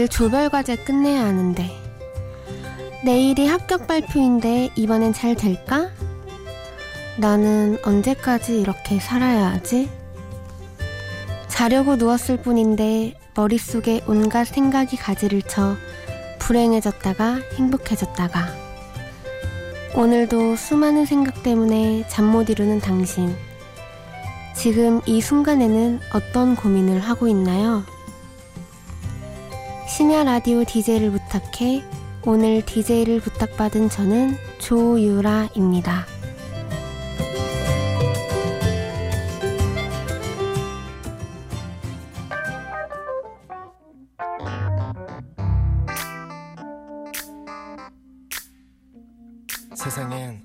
내일 조별 과제 끝내야 하는데 내일이 합격 발표인데 이번엔 잘 될까? 나는 언제까지 이렇게 살아야 하지? 자려고 누웠을 뿐인데 머릿속에 온갖 생각이 가지를 쳐 불행해졌다가 행복해졌다가 오늘도 수많은 생각 때문에 잠 못 이루는 당신 지금 이 순간에는 어떤 고민을 하고 있나요? 심야 라디오 DJ를 부탁해 오늘 DJ를 부탁받은 저는 조유라입니다. 세상엔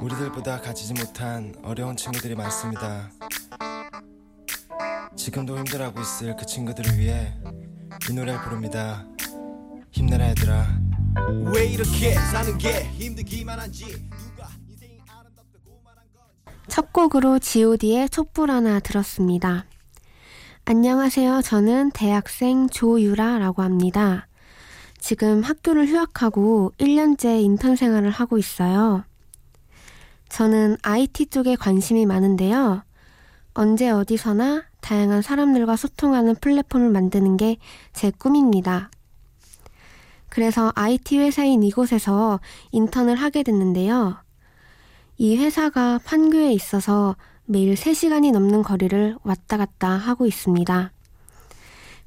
우리들보다 가지지 못한 어려운 친구들이 많습니다. 지금도 힘들어하고 있을 그 친구들을 위해 이 노래를 부릅니다. 힘내라 얘들아. 왜 이렇게 사는 게 힘들기만 한지 누가 인생이 아름답다고 말한 건지 첫 곡으로 god의 촛불 하나 들었습니다. 안녕하세요. 저는 대학생 조유라라고 합니다. 지금 학교를 휴학하고 1년째 인턴 생활을 하고 있어요. 저는 IT 쪽에 관심이 많은데요. 언제 어디서나 다양한 사람들과 소통하는 플랫폼을 만드는 게 제 꿈입니다. 그래서 IT 회사인 이곳에서 인턴을 하게 됐는데요. 이 회사가 판교에 있어서 매일 3시간이 넘는 거리를 왔다 갔다 하고 있습니다.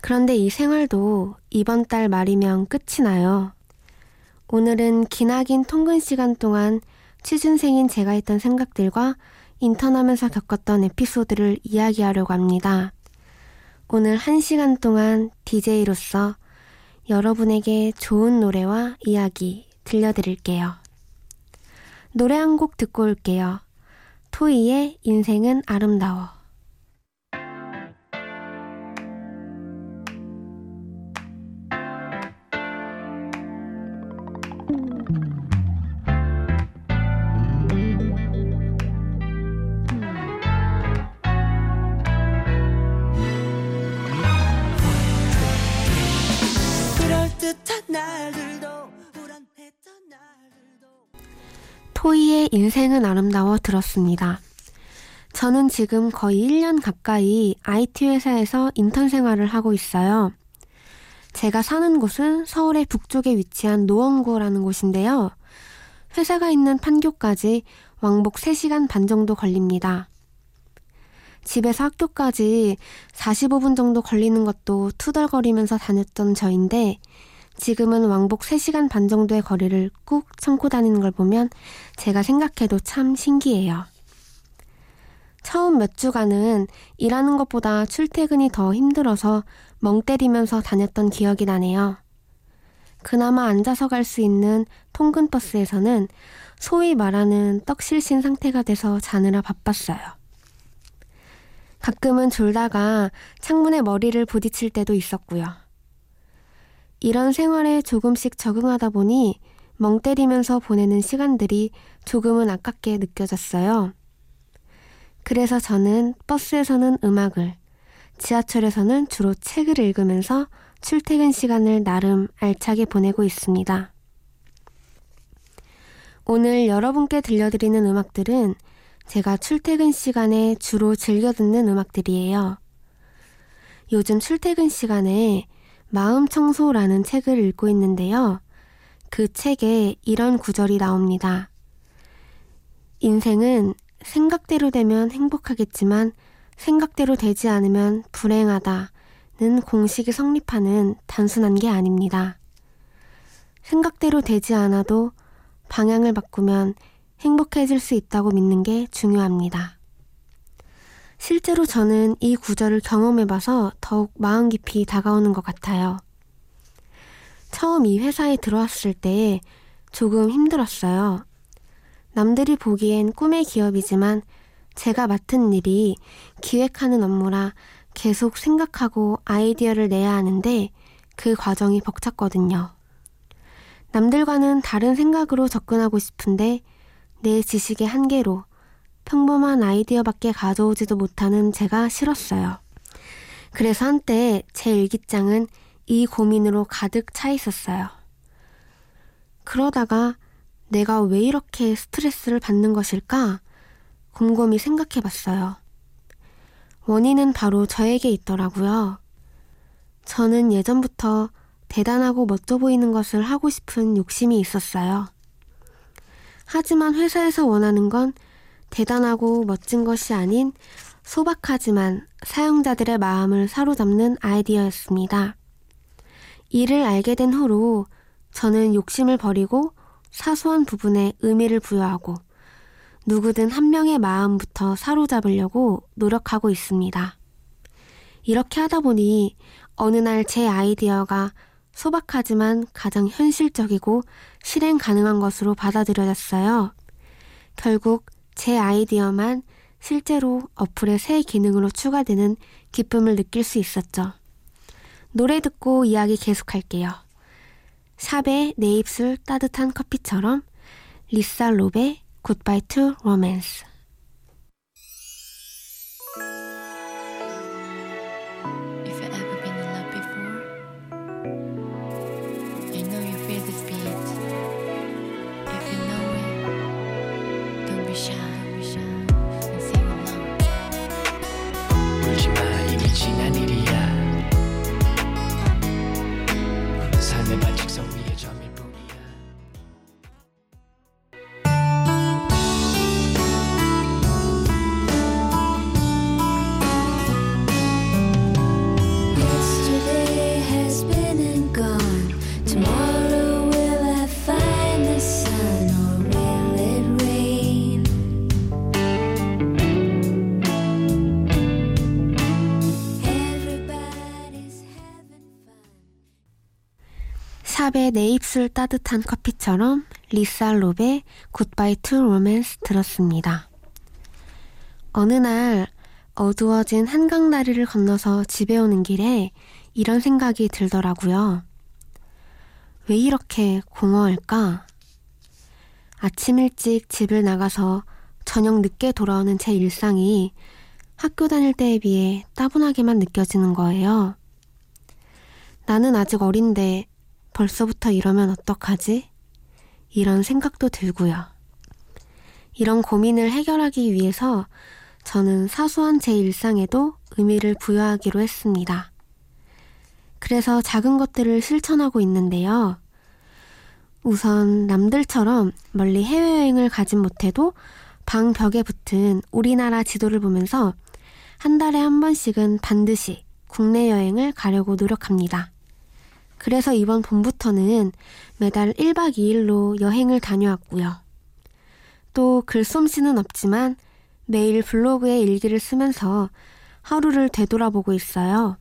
그런데 이 생활도 이번 달 말이면 끝이 나요. 오늘은 기나긴 통근 시간 동안 취준생인 제가 했던 생각들과 인턴하면서 겪었던 에피소드를 이야기하려고 합니다. 오늘 한 시간 동안 DJ로서 여러분에게 좋은 노래와 이야기 들려드릴게요. 노래 한 곡 듣고 올게요. 토이의 인생은 아름다워. 토이의 인생은 아름다워 들었습니다. 저는 지금 거의 1년 가까이 IT 회사에서 인턴 생활을 하고 있어요. 제가 사는 곳은 서울의 북쪽에 위치한 노원구라는 곳인데요. 회사가 있는 판교까지 왕복 3시간 반 정도 걸립니다. 집에서 학교까지 45분 정도 걸리는 것도 투덜거리면서 다녔던 저인데 지금은 왕복 3시간 반 정도의 거리를 꾹 참고 다니는 걸 보면 제가 생각해도 참 신기해요. 처음 몇 주간은 일하는 것보다 출퇴근이 더 힘들어서 멍 때리면서 다녔던 기억이 나네요. 그나마 앉아서 갈 수 있는 통근 버스에서는 소위 말하는 떡실신 상태가 돼서 자느라 바빴어요. 가끔은 졸다가 창문에 머리를 부딪힐 때도 있었고요. 이런 생활에 조금씩 적응하다 보니 멍 때리면서 보내는 시간들이 조금은 아깝게 느껴졌어요. 그래서 저는 버스에서는 음악을, 지하철에서는 주로 책을 읽으면서 출퇴근 시간을 나름 알차게 보내고 있습니다. 오늘 여러분께 들려드리는 음악들은 제가 출퇴근 시간에 주로 즐겨 듣는 음악들이에요. 요즘 출퇴근 시간에 마음 청소라는 책을 읽고 있는데요. 그 책에 이런 구절이 나옵니다. 인생은 생각대로 되면 행복하겠지만 생각대로 되지 않으면 불행하다는 공식이 성립하는 단순한 게 아닙니다. 생각대로 되지 않아도 방향을 바꾸면 행복해질 수 있다고 믿는 게 중요합니다. 실제로 저는 이 구절을 경험해봐서 더욱 마음 깊이 다가오는 것 같아요. 처음 이 회사에 들어왔을 때 조금 힘들었어요. 남들이 보기엔 꿈의 기업이지만 제가 맡은 일이 기획하는 업무라 계속 생각하고 아이디어를 내야 하는데 그 과정이 벅찼거든요. 남들과는 다른 생각으로 접근하고 싶은데 내 지식의 한계로 평범한 아이디어밖에 가져오지도 못하는 제가 싫었어요. 그래서 한때 제 일기장은 이 고민으로 가득 차 있었어요. 그러다가 내가 왜 이렇게 스트레스를 받는 것일까? 곰곰이 생각해 봤어요. 원인은 바로 저에게 있더라고요. 저는 예전부터 대단하고 멋져 보이는 것을 하고 싶은 욕심이 있었어요. 하지만 회사에서 원하는 건 대단하고 멋진 것이 아닌 소박하지만 사용자들의 마음을 사로잡는 아이디어였습니다. 이를 알게 된 후로 저는 욕심을 버리고 사소한 부분에 의미를 부여하고 누구든 한 명의 마음부터 사로잡으려고 노력하고 있습니다. 이렇게 하다 보니 어느 날 제 아이디어가 소박하지만 가장 현실적이고 실행 가능한 것으로 받아들여졌어요. 결국 제 아이디어만 실제로 어플의 새 기능으로 추가되는 기쁨을 느낄 수 있었죠. 노래 듣고 이야기 계속할게요. 샵의 내 입술 따뜻한 커피처럼 리사 롭의 Goodbye to Romance 내 입술 따뜻한 커피처럼 리사 롭의 Goodbye to Romance 들었습니다. 어느 날 어두워진 한강 다리를 건너서 집에 오는 길에 이런 생각이 들더라고요. 왜 이렇게 공허할까? 아침 일찍 집을 나가서 저녁 늦게 돌아오는 제 일상이 학교 다닐 때에 비해 따분하게만 느껴지는 거예요. 나는 아직 어린데 벌써부터 이러면 어떡하지? 이런 생각도 들고요. 이런 고민을 해결하기 위해서 저는 사소한 제 일상에도 의미를 부여하기로 했습니다. 그래서 작은 것들을 실천하고 있는데요. 우선 남들처럼 멀리 해외여행을 가진 못해도 방 벽에 붙은 우리나라 지도를 보면서 한 달에 한 번씩은 반드시 국내 여행을 가려고 노력합니다. 그래서 이번 봄부터는 매달 1박 2일로 여행을 다녀왔고요. 또 글솜씨는 없지만 매일 블로그에 일기를 쓰면서 하루를 되돌아보고 있어요.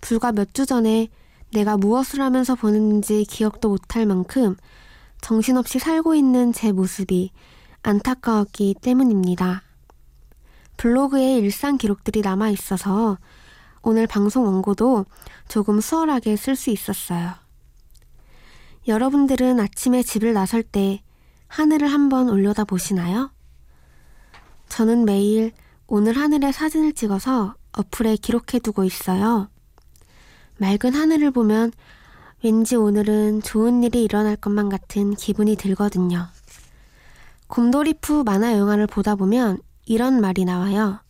불과 몇 주 전에 내가 무엇을 하면서 보냈는지 기억도 못할 만큼 정신없이 살고 있는 제 모습이 안타까웠기 때문입니다. 블로그에 일상 기록들이 남아 있어서 오늘 방송 원고도 조금 수월하게 쓸 수 있었어요. 여러분들은 아침에 집을 나설 때 하늘을 한번 올려다 보시나요? 저는 매일 오늘 하늘의 사진을 찍어서 어플에 기록해 두고 있어요. 맑은 하늘을 보면 왠지 오늘은 좋은 일이 일어날 것만 같은 기분이 들거든요. 곰돌이푸 만화 영화를 보다 보면 이런 말이 나와요.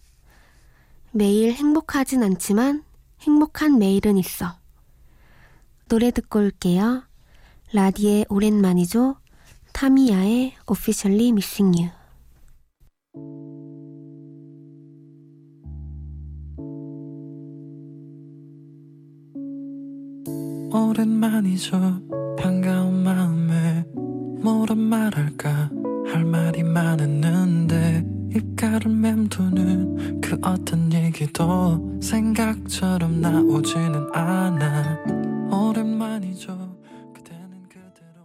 매일 행복하진 않지만 행복한 매일은 있어. 노래 듣고 올게요. 라디의 오랜만이죠. 타미야의 Officially Missing You. 오랜만이죠. 반가운 마음에 뭐라 말할까 할 말이 많았는데 입가를 맴도는 그 어떤 얘기도 생각처럼 나오지는 않아. 오랜만이죠. 그대는 그대로네요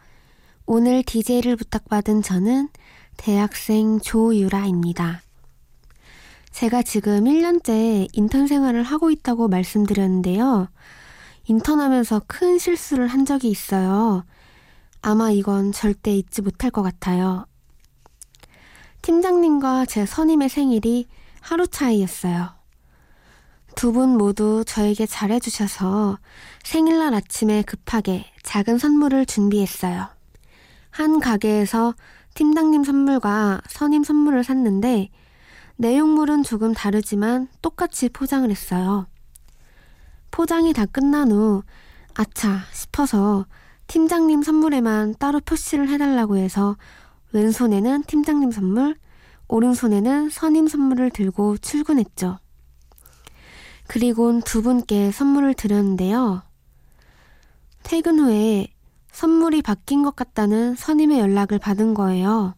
오늘 DJ를 부탁받은 저는 대학생 조유라입니다. 제가 지금 1년째 인턴 생활을 하고 있다고 말씀드렸는데요. 인턴하면서 큰 실수를 한 적이 있어요. 아마 이건 절대 잊지 못할 것 같아요. 팀장님과 제 선임의 생일이 하루 차이였어요. 두 분 모두 저에게 잘해주셔서 생일날 아침에 급하게 작은 선물을 준비했어요. 한 가게에서 팀장님 선물과 선임 선물을 샀는데 내용물은 조금 다르지만 똑같이 포장을 했어요. 포장이 다 끝난 후 아차 싶어서 팀장님 선물에만 따로 표시를 해달라고 해서 왼손에는 팀장님 선물, 오른손에는 선임 선물을 들고 출근했죠. 그리곤 두 분께 선물을 드렸는데요. 퇴근 후에 선물이 바뀐 것 같다는 선임의 연락을 받은 거예요.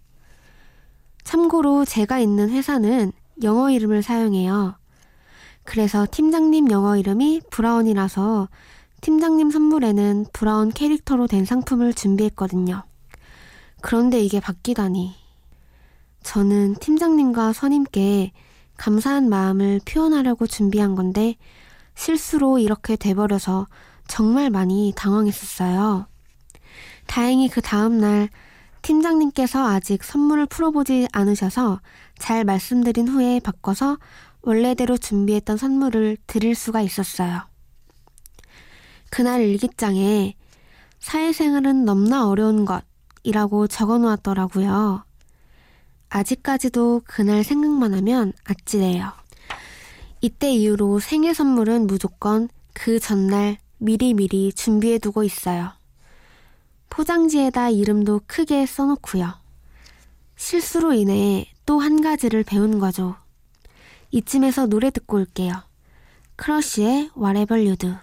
참고로 제가 있는 회사는 영어 이름을 사용해요. 그래서 팀장님 영어 이름이 브라운이라서 팀장님 선물에는 브라운 캐릭터로 된 상품을 준비했거든요. 그런데 이게 바뀌다니. 저는 팀장님과 선임께 감사한 마음을 표현하려고 준비한 건데 실수로 이렇게 돼버려서 정말 많이 당황했었어요. 다행히 그 다음날 팀장님께서 아직 선물을 풀어보지 않으셔서 잘 말씀드린 후에 바꿔서 원래대로 준비했던 선물을 드릴 수가 있었어요. 그날 일기장에 사회생활은 넘나 어려운 것이라고 적어 놓았더라고요. 아직까지도 그날 생각만 하면 아찔해요. 이때 이후로 생일 선물은 무조건 그 전날 미리미리 준비해 두고 있어요. 포장지에다 이름도 크게 써놓고요. 실수로 인해 또 한 가지를 배운 거죠. 이쯤에서 노래 듣고 올게요. 크러쉬의 Whatever You Do.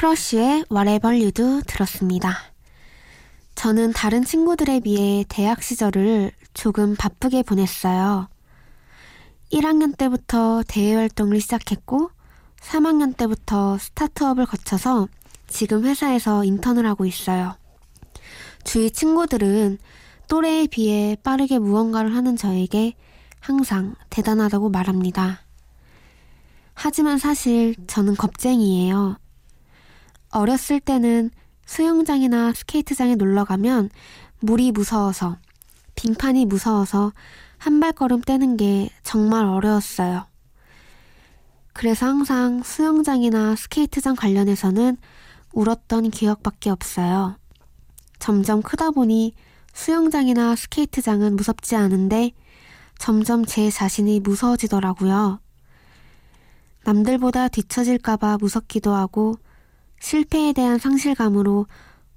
크러쉬의 Whatever You Do 들었습니다. 저는 다른 친구들에 비해 대학 시절을 조금 바쁘게 보냈어요. 1학년 때부터 대외 활동을 시작했고 3학년 때부터 스타트업을 거쳐서 지금 회사에서 인턴을 하고 있어요. 주위 친구들은 또래에 비해 빠르게 무언가를 하는 저에게 항상 대단하다고 말합니다. 하지만 사실 저는 겁쟁이에요. 어렸을 때는 수영장이나 스케이트장에 놀러 가면 물이 무서워서, 빙판이 무서워서 한 발걸음 떼는 게 정말 어려웠어요. 그래서 항상 수영장이나 스케이트장 관련해서는 울었던 기억밖에 없어요. 점점 크다 보니 수영장이나 스케이트장은 무섭지 않은데 점점 제 자신이 무서워지더라고요. 남들보다 뒤처질까봐 무섭기도 하고 실패에 대한 상실감으로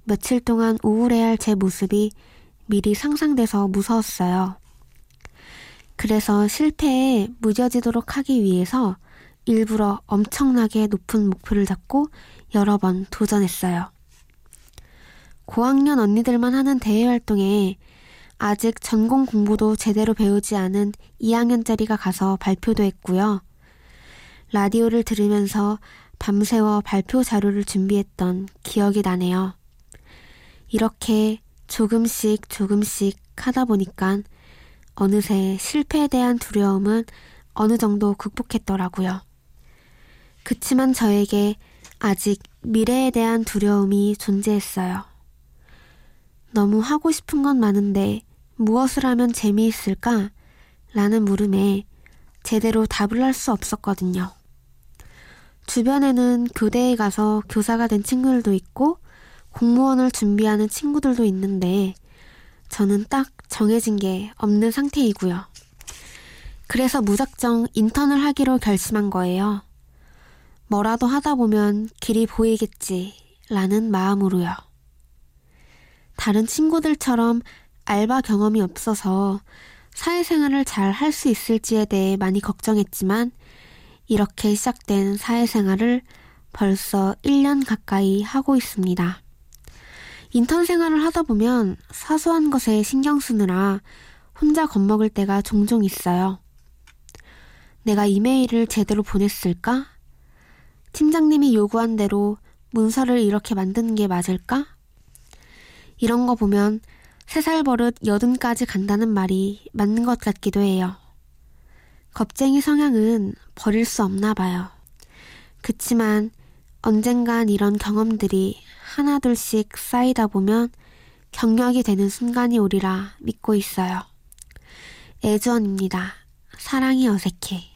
며칠 동안 우울해할 제 모습이 미리 상상돼서 무서웠어요. 그래서 실패에 무뎌지도록 하기 위해서 일부러 엄청나게 높은 목표를 잡고 여러 번 도전했어요. 고학년 언니들만 하는 대외 활동에 아직 전공 공부도 제대로 배우지 않은 2학년짜리가 가서 발표도 했고요. 라디오를 들으면서 밤새워 발표 자료를 준비했던 기억이 나네요. 이렇게 조금씩 조금씩 하다 보니까 어느새 실패에 대한 두려움은 어느 정도 극복했더라고요. 그치만 저에게 아직 미래에 대한 두려움이 존재했어요. 너무 하고 싶은 건 많은데 무엇을 하면 재미있을까? 라는 물음에 제대로 답을 할 수 없었거든요. 주변에는 교대에 가서 교사가 된 친구들도 있고 공무원을 준비하는 친구들도 있는데 저는 딱 정해진 게 없는 상태이고요. 그래서 무작정 인턴을 하기로 결심한 거예요. 뭐라도 하다 보면 길이 보이겠지 라는 마음으로요. 다른 친구들처럼 알바 경험이 없어서 사회생활을 잘 할 수 있을지에 대해 많이 걱정했지만 이렇게 시작된 사회생활을 벌써 1년 가까이 하고 있습니다. 인턴 생활을 하다 보면 사소한 것에 신경 쓰느라 혼자 겁먹을 때가 종종 있어요. 내가 이메일을 제대로 보냈을까? 팀장님이 요구한 대로 문서를 이렇게 만드는 게 맞을까? 이런 거 보면 세 살 버릇 여든까지 간다는 말이 맞는 것 같기도 해요. 겁쟁이 성향은 버릴 수 없나 봐요. 그치만 언젠간 이런 경험들이 하나둘씩 쌓이다 보면 경력이 되는 순간이 오리라 믿고 있어요. 애주원입니다. 사랑이 어색해.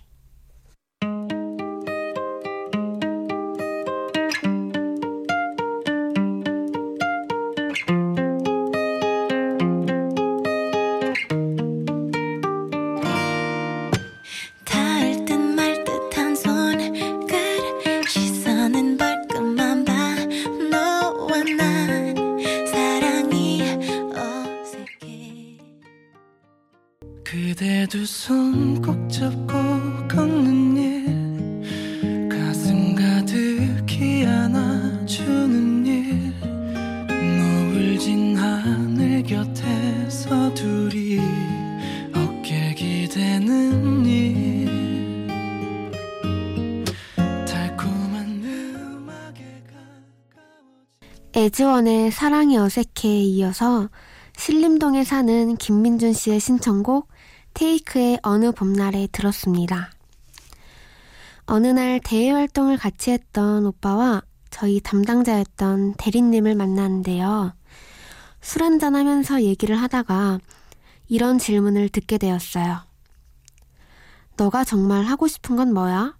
애지원의 사랑이 어색해에 이어서 신림동에 사는 김민준 씨의 신청곡 테이크의 어느 봄날에 들었습니다. 어느 날 대외 활동을 같이 했던 오빠와 저희 담당자였던 대리님을 만났는데요. 술 한잔 하면서 얘기를 하다가 이런 질문을 듣게 되었어요. 너가 정말 하고 싶은 건 뭐야?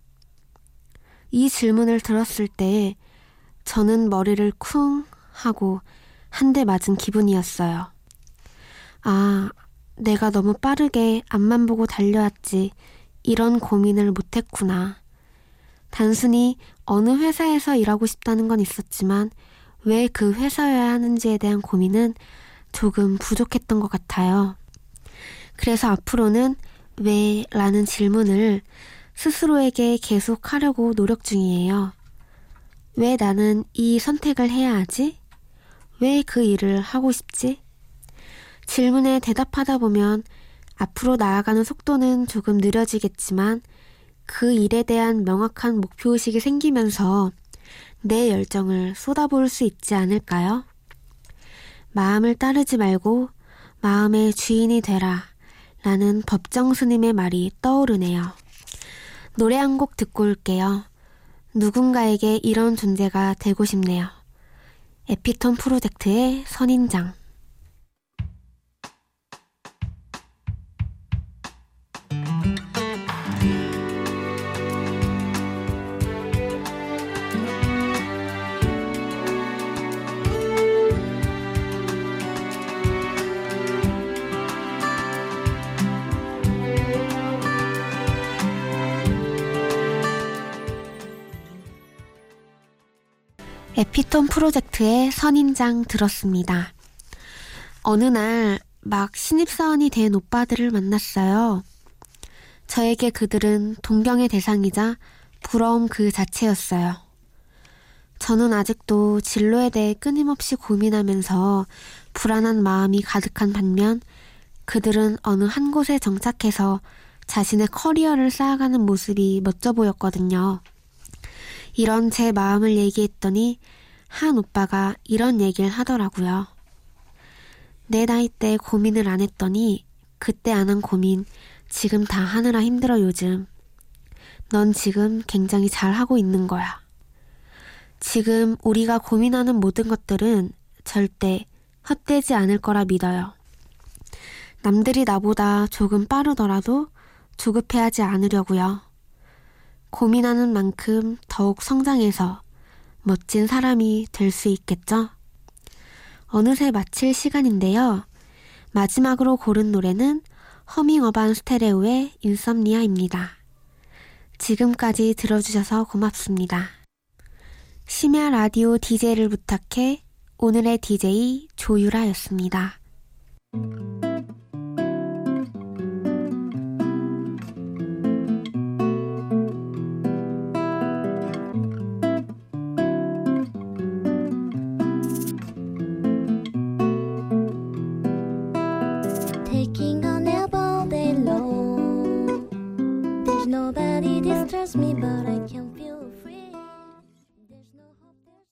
이 질문을 들었을 때 저는 머리를 쿵 하고 한 대 맞은 기분이었어요. 아, 내가 너무 빠르게 앞만 보고 달려왔지. 이런 고민을 못했구나. 단순히 어느 회사에서 일하고 싶다는 건 있었지만 왜 그 회사여야 하는지에 대한 고민은 조금 부족했던 것 같아요. 그래서 앞으로는 왜? 라는 질문을 스스로에게 계속 하려고 노력 중이에요. 왜 나는 이 선택을 해야 하지? 왜 그 일을 하고 싶지? 질문에 대답하다 보면 앞으로 나아가는 속도는 조금 느려지겠지만 그 일에 대한 명확한 목표의식이 생기면서 내 열정을 쏟아부을 수 있지 않을까요? 마음을 따르지 말고 마음의 주인이 되라 라는 법정 스님의 말이 떠오르네요. 노래 한 곡 듣고 올게요. 누군가에게 이런 존재가 되고 싶네요. 에피톤 프로젝트의 선인장. 에피톤 프로젝트의 선인장 들었습니다. 어느 날 막 신입사원이 된 오빠들을 만났어요. 저에게 그들은 동경의 대상이자 부러움 그 자체였어요. 저는 아직도 진로에 대해 끊임없이 고민하면서 불안한 마음이 가득한 반면 그들은 어느 한 곳에 정착해서 자신의 커리어를 쌓아가는 모습이 멋져 보였거든요. 이런 제 마음을 얘기했더니 한 오빠가 이런 얘기를 하더라고요. 내 나이 때 고민을 안 했더니 그때 안 한 고민 지금 다 하느라 힘들어 요즘. 넌 지금 굉장히 잘 하고 있는 거야. 지금 우리가 고민하는 모든 것들은 절대 헛되지 않을 거라 믿어요. 남들이 나보다 조금 빠르더라도 조급해하지 않으려고요. 고민하는 만큼 더욱 성장해서 멋진 사람이 될 수 있겠죠? 어느새 마칠 시간인데요. 마지막으로 고른 노래는 허밍어반 스테레오의 인썸니아입니다. 지금까지 들어주셔서 고맙습니다. 심야 라디오 DJ를 부탁해 오늘의 DJ 조유라였습니다.